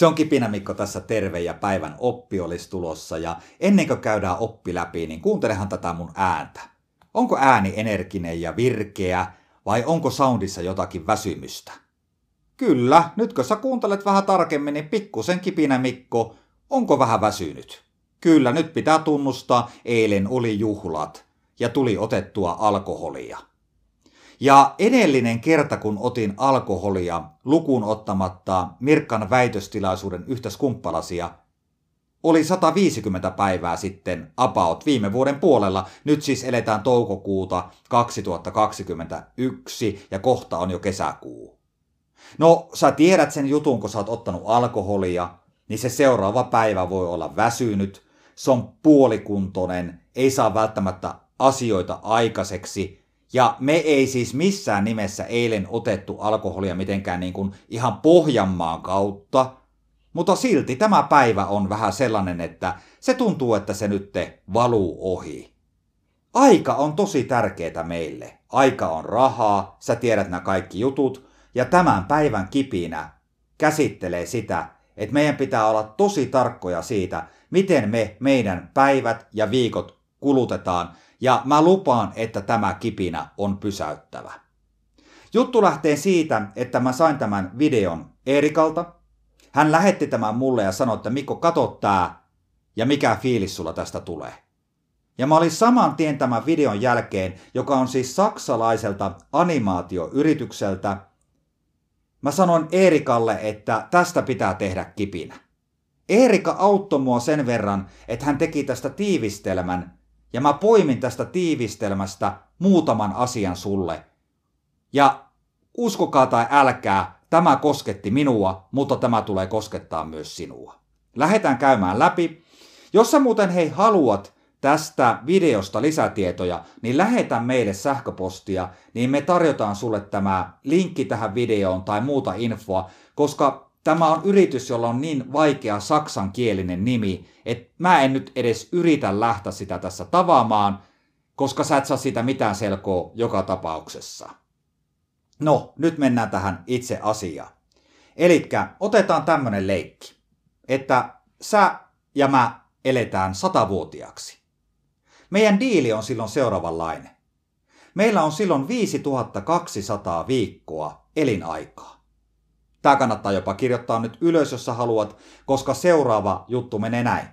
Se on Kipinä Mikko tässä terve ja päivän oppi olisi tulossa ja ennen kuin käydään oppi läpi, niin kuuntelehan tätä mun ääntä. Onko ääni energinen ja virkeä vai onko soundissa jotakin väsymystä? Kyllä, nyt kun sä kuuntelet vähän tarkemmin, niin pikkusen Kipinä Mikko, onko vähän väsynyt? Kyllä, nyt pitää tunnustaa, eilen oli juhlat ja tuli otettua alkoholia. Ja edellinen kerta, kun otin alkoholia lukuun ottamatta Mirkan väitöstilaisuuden yhtä skumppalasia, oli 150 päivää sitten about viime vuoden puolella. Nyt siis eletään toukokuuta 2021 ja kohta on jo kesäkuu. No, sä tiedät sen jutun, kun sä oot ottanut alkoholia, niin se seuraava päivä voi olla väsynyt, se on puolikuntoinen, ei saa välttämättä asioita aikaiseksi – ja me ei siis missään nimessä eilen otettu alkoholia mitenkään niin kuin ihan Pohjanmaan kautta, mutta silti tämä päivä on vähän sellainen, että se tuntuu, että se nyt valuu ohi. Aika on tosi tärkeää meille. Aika on rahaa, sä tiedät nämä kaikki jutut, ja tämän päivän kipinä käsittelee sitä, että meidän pitää olla tosi tarkkoja siitä, miten me meidän päivät ja viikot kulutetaan, ja mä lupaan, että tämä kipinä on pysäyttävä. Juttu lähtee siitä, että mä sain tämän videon Erikalta. Hän lähetti tämän mulle ja sanoi, että Mikko, kato tää ja mikä fiilis sulla tästä tulee. Ja mä olin saman tien tämän videon jälkeen, joka on siis saksalaiselta animaatioyritykseltä. Mä sanoin Erikalle, että tästä pitää tehdä kipinä. Erika auttoi mua sen verran, että hän teki tästä tiivistelmän, ja mä poimin tästä tiivistelmästä muutaman asian sulle. Ja uskokaa tai älkää, tämä kosketti minua, mutta tämä tulee koskettaa myös sinua. Lähdetään käymään läpi. Jos sä muuten hei haluat tästä videosta lisätietoja, niin lähetä meille sähköpostia, niin me tarjotaan sulle tämä linkki tähän videoon tai muuta infoa, koska tämä on yritys, jolla on niin vaikea saksankielinen nimi, että mä en nyt edes yritä lähteä sitä tässä tavaamaan, koska sä et saa siitä mitään selkoa joka tapauksessa. No, nyt mennään tähän itse asiaan. Eli otetaan tämmönen leikki, että sä ja mä eletään satavuotiaaksi. Meidän diili on silloin seuraavanlainen. Meillä on silloin 5200 viikkoa elinaikaa. Tämä kannattaa jopa kirjoittaa nyt ylös, jos sä haluat, koska seuraava juttu menee näin.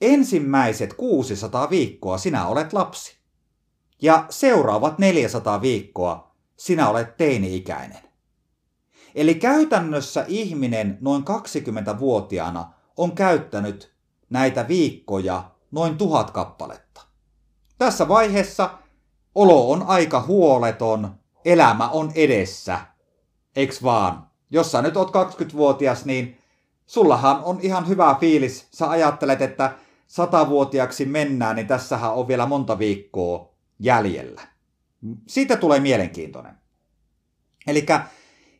Ensimmäiset 600 viikkoa sinä olet lapsi. Ja seuraavat 400 viikkoa sinä olet teini-ikäinen. Eli käytännössä ihminen noin 20-vuotiaana on käyttänyt näitä viikkoja noin tuhat kappaletta. Tässä vaiheessa olo on aika huoleton, elämä on edessä Eiks vaan? Jos sä nyt oot 20-vuotias, niin sullahan on ihan hyvä fiilis. Sä ajattelet, että satavuotiaaksi mennään, niin tässähän on vielä monta viikkoa jäljellä. Siitä tulee mielenkiintoinen. Eli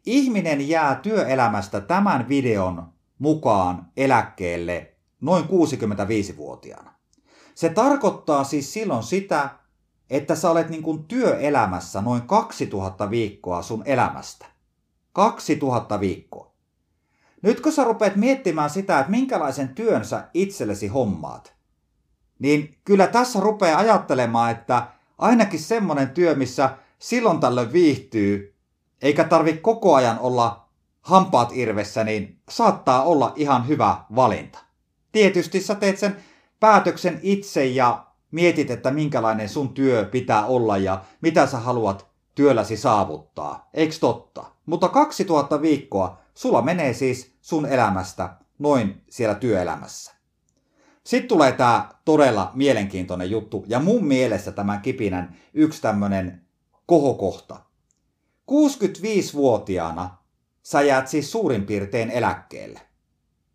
ihminen jää työelämästä tämän videon mukaan eläkkeelle noin 65-vuotiaana. Se tarkoittaa siis silloin sitä, että sä olet niin kuin työelämässä noin 2000 viikkoa sun elämästä. 2000 viikkoa. Nyt kun sä rupeat miettimään sitä, että minkälaisen työn sä itsellesi hommaat, niin kyllä tässä rupeaa ajattelemaan, että ainakin semmoinen työ, missä silloin tällöin viihtyy, eikä tarvi koko ajan olla hampaat irvessä, niin saattaa olla ihan hyvä valinta. Tietysti sä teet sen päätöksen itse ja mietit, että minkälainen sun työ pitää olla ja mitä sä haluat työlläsi saavuttaa. Eiks totta? Mutta 2000 viikkoa sulla menee siis sun elämästä noin siellä työelämässä. Sitten tulee tämä todella mielenkiintoinen juttu ja mun mielestä tämän kipinän yksi tämmönen kohokohta. 65-vuotiaana sä jäät siis suurin piirtein eläkkeelle.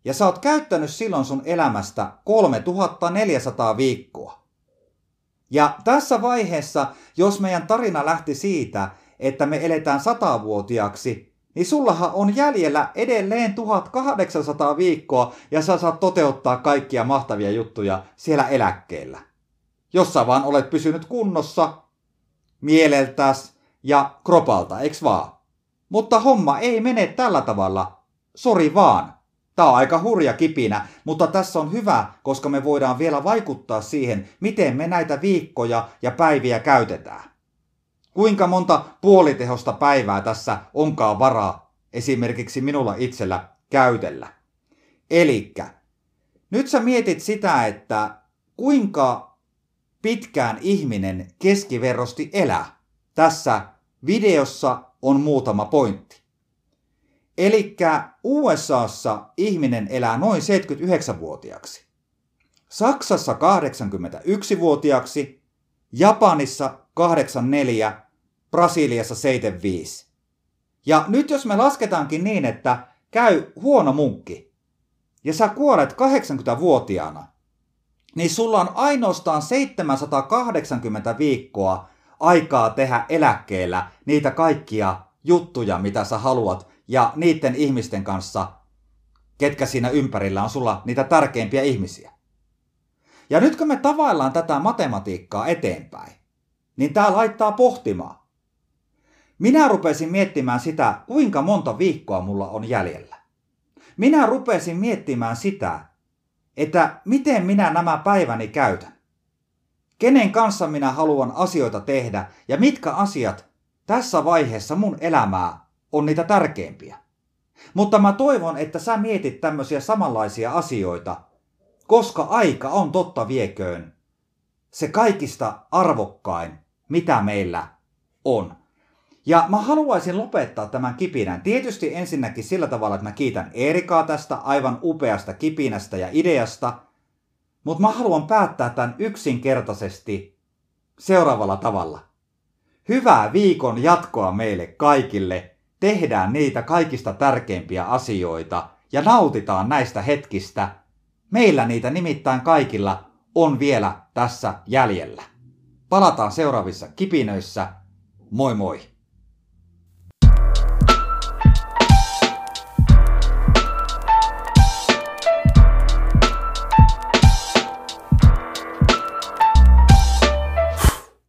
Ja sä oot käyttänyt silloin sun elämästä 3400 viikkoa. Ja tässä vaiheessa, jos meidän tarina lähti siitä, että me eletään satavuotiaaksi, niin sullahan on jäljellä edelleen 1800 viikkoa ja sä saat toteuttaa kaikkia mahtavia juttuja siellä eläkkeellä. Jos sä vaan olet pysynyt kunnossa, mieleltäs ja kropalta, eks vaan? Mutta homma ei mene tällä tavalla. Sori vaan. Tämä on aika hurja kipinä, mutta tässä on hyvä, koska me voidaan vielä vaikuttaa siihen, miten me näitä viikkoja ja päiviä käytetään. Kuinka monta puolitehosta päivää tässä onkaan varaa esimerkiksi minulla itsellä käytellä. Elikkä, nyt sä mietit sitä, että kuinka pitkään ihminen keskiverrosti elää. Tässä videossa on muutama pointti. Eli USAssa ihminen elää noin 79-vuotiaaksi. Saksassa 81-vuotiaaksi, Japanissa 84, Brasiliassa 75. Ja nyt jos me lasketaankin niin, että käy huono munkki ja sä kuolet 80-vuotiaana, niin sulla on ainoastaan 780 viikkoa aikaa tehdä eläkkeellä niitä kaikkia juttuja, mitä sä haluat, ja niiden ihmisten kanssa, ketkä siinä ympärillä on sulla niitä tärkeimpiä ihmisiä. Ja nyt kun me tavaillaan tätä matematiikkaa eteenpäin, niin tämä laittaa pohtimaan. Minä rupesin miettimään sitä, kuinka monta viikkoa mulla on jäljellä. Minä rupesin miettimään sitä, että miten minä nämä päiväni käytän. Kenen kanssa minä haluan asioita tehdä ja mitkä asiat tässä vaiheessa mun elämää on niitä tärkeimpiä. Mutta mä toivon, että sä mietit tämmöisiä samanlaisia asioita, koska aika on totta vieköön se kaikista arvokkain, mitä meillä on. Ja mä haluaisin lopettaa tämän kipinän. Tietysti ensinnäkin sillä tavalla, että mä kiitän Erikaa tästä aivan upeasta kipinästä ja ideasta. Mutta mä haluan päättää tämän yksinkertaisesti seuraavalla tavalla. Hyvää viikon jatkoa meille kaikille. Tehdään niitä kaikista tärkeimpiä asioita ja nautitaan näistä hetkistä. Meillä niitä nimittäin kaikilla on vielä tässä jäljellä. Palataan seuraavissa kipinöissä. Moi moi!